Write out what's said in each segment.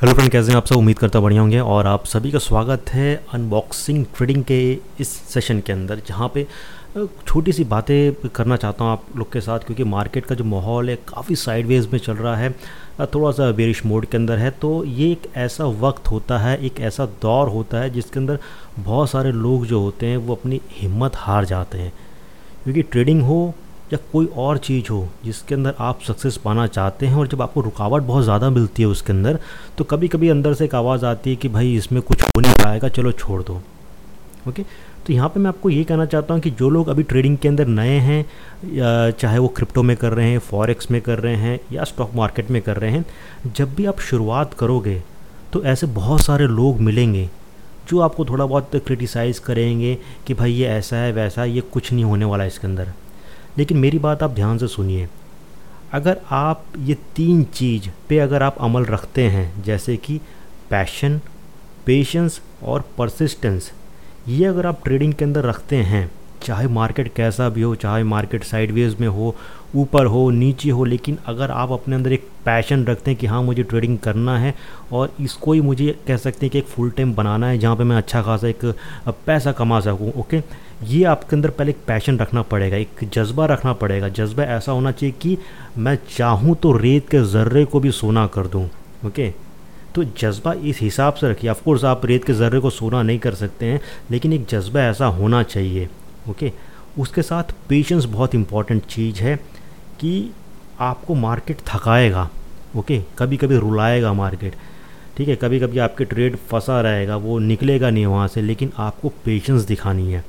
Hello friend, कैसे हैं आप सब? उम्मीद करता बढ़िया होंगे और आप सभी का स्वागत है अनबॉक्सिंग ट्रेडिंग के इस सेशन के अंदर, जहाँ पे छोटी सी बातें करना चाहता हूँ आप लोग के साथ, क्योंकि मार्केट का जो माहौल है काफ़ी साइडवेज में चल रहा है थोड़ा सा बेरिश मोड के अंदर है तो ये एक ऐसा वक्त होता है, एक ऐसा दौर होता है, जिसके अंदर बहुत सारे लोग जो होते हैं, वो अपनी हिम्मत हार जाते हैं। क्योंकि ट्रेडिंग हो या कोई और चीज़ हो जिसके अंदर आप सक्सेस पाना चाहते हैं और जब आपको रुकावट बहुत ज़्यादा मिलती है उसके अंदर तो कभी कभी अंदर से एक आवाज़ आती है कि भाई इसमें कुछ हो नहीं पाएगा, चलो छोड़ दो। ओके तो यहाँ पे मैं आपको ये कहना चाहता हूँ कि जो लोग अभी ट्रेडिंग के अंदर नए हैं चाहे वो क्रिप्टो में कर रहे हैं फॉरेक्स में कर रहे हैं, या स्टॉक मार्केट में कर रहे हैं, जब भी आप शुरुआत करोगे तो ऐसे बहुत सारे लोग मिलेंगे, जो आपको थोड़ा बहुत क्रिटिसाइज़ करेंगे कि भाई ये ऐसा है, वैसा है, ये कुछ नहीं होने वाला इसके अंदर। लेकिन मेरी बात आप ध्यान से सुनिए। अगर आप ये तीन चीज़ पे अगर आप अमल रखते हैं, जैसे कि पैशन पेशेंस और परसिस्टेंस ये अगर आप ट्रेडिंग के अंदर रखते हैं चाहे मार्केट कैसा भी हो, चाहे मार्केट साइडवेज में हो, ऊपर हो, नीचे हो, लेकिन अगर आप अपने अंदर एक पैशन रखते हैं कि हाँ मुझे ट्रेडिंग करना है और इसको ही मुझे कह सकते हैं कि एक फुल टाइम बनाना है, जहाँ पे मैं अच्छा खासा एक पैसा कमा सकूँ ओके ये आपके अंदर पहले एक पैशन रखना पड़ेगा, एक जज्बा रखना पड़ेगा। जज्बा ऐसा होना चाहिए कि मैं चाहूँ तो रेत के ज़र्रे को भी सोना कर दूँ ओके तो जज्बा इस हिसाब से रखिए। ऑफकोर्स आप रेत के ज़र्रे को सोना नहीं कर सकते हैं, लेकिन एक जज्बा ऐसा होना चाहिए। ओके? उसके साथ पेशेंस बहुत इंपॉर्टेंट चीज़ है कि आपको मार्केट थकाएगा, ओके? कभी कभी रुलाएगा मार्केट ठीक है? कभी कभी आपके ट्रेड फंसा रहेगा, वो निकलेगा नहीं वहाँ से, लेकिन आपको पेशेंस दिखानी है।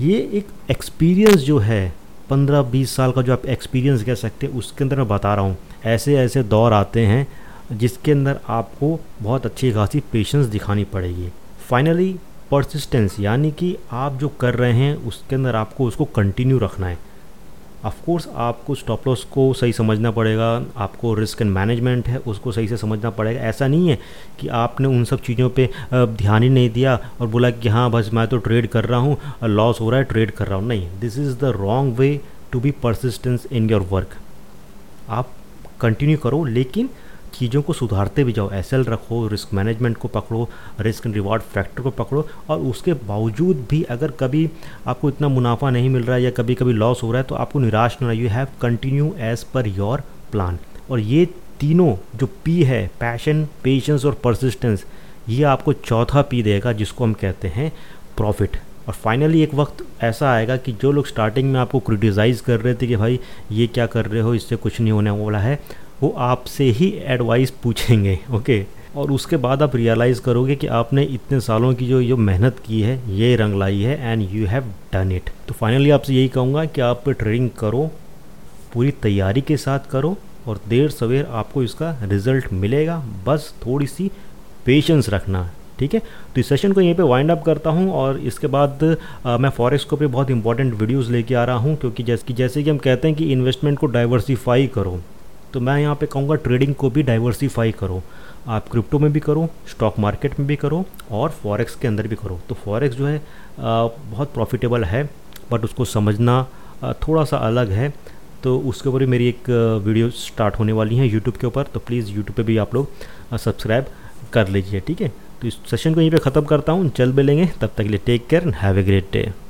ये एक एक्सपीरियंस जो है, पंद्रह बीस साल का जो आप एक्सपीरियंस कह सकते हैं, उसके अंदर मैं बता रहा हूँ। ऐसे ऐसे दौर आते हैं, जिसके अंदर आपको बहुत अच्छी खासी पेशेंस दिखानी पड़ेगी। फाइनली परसिस्टेंस यानी कि आप जो कर रहे हैं, उसके अंदर आपको उसको कंटिन्यू रखना है। ऑफकोर्स आपको स्टॉप लॉस को सही समझना पड़ेगा, आपको रिस्क एंड मैनेजमेंट है, उसको सही से समझना पड़ेगा। ऐसा नहीं है कि आपने उन सब चीज़ों पे ध्यान ही नहीं दिया और बोला कि हाँ बस मैं तो ट्रेड कर रहा हूँ लॉस हो रहा है ट्रेड कर रहा हूँ। नहीं this is the wrong way to be persistence in your work आप कंटिन्यू करो, लेकिन चीज़ों को सुधारते भी जाओ एस रखो रिस्क मैनेजमेंट को पकड़ो रिस्क एंड रिवॉर्ड फैक्टर को पकड़ो और उसके बावजूद भी अगर कभी आपको इतना मुनाफा नहीं मिल रहा है या कभी कभी लॉस हो रहा है तो आपको निराश नहीं you have continue as per your plan और ये तीनों जो पी है पैशन पेशेंस और परसिस्टेंस ये आपको चौथा पी देगा, जिसको हम कहते हैं प्रॉफिट और फाइनली एक वक्त ऐसा आएगा कि जो लोग स्टार्टिंग में आपको क्रिटिसाइज़ कर रहे थे कि भाई, ये क्या कर रहे हो, इससे कुछ नहीं होने वाला है वो आपसे ही एडवाइस पूछेंगे ओके और उसके बाद आप रियलाइज़ करोगे कि आपने इतने सालों की जो ये मेहनत की है ये रंग लाई है and you have done it तो फाइनली आपसे यही कहूँगा कि आप ट्रेडिंग करो पूरी तैयारी के साथ करो और देर सवेर आपको इसका रिज़ल्ट मिलेगा। बस थोड़ी सी पेशेंस रखना ठीक है? तो इस सेशन को यहीं पे वाइंड अप करता हूँ और इसके बाद आ, मैं फॉरेक्स को पे बहुत इंपॉर्टेंट वीडियोस लेके आ रहा हूँ क्योंकि जैसे कि जैसे कि हम कहते हैं कि इन्वेस्टमेंट को डाइवर्सिफाई करो। तो मैं यहाँ पे कहूँगा ट्रेडिंग को भी डाइवर्सीफाई करो। आप क्रिप्टो में भी करो स्टॉक मार्केट में भी करो और फॉरेक्स के अंदर भी करो। तो फॉरेक्स जो है बहुत प्रॉफिटेबल है बट उसको समझना थोड़ा सा अलग है। तो उसके ऊपर भी मेरी एक वीडियो स्टार्ट होने वाली है यूट्यूब के ऊपर। तो प्लीज़ यूट्यूब पे भी आप लोग सब्सक्राइब कर लीजिए, ठीक है? तो इस सेशन को यहीं पे ख़त्म करता हूँ। जल्द मिलेंगे, तब तक के लिए take care and have a great day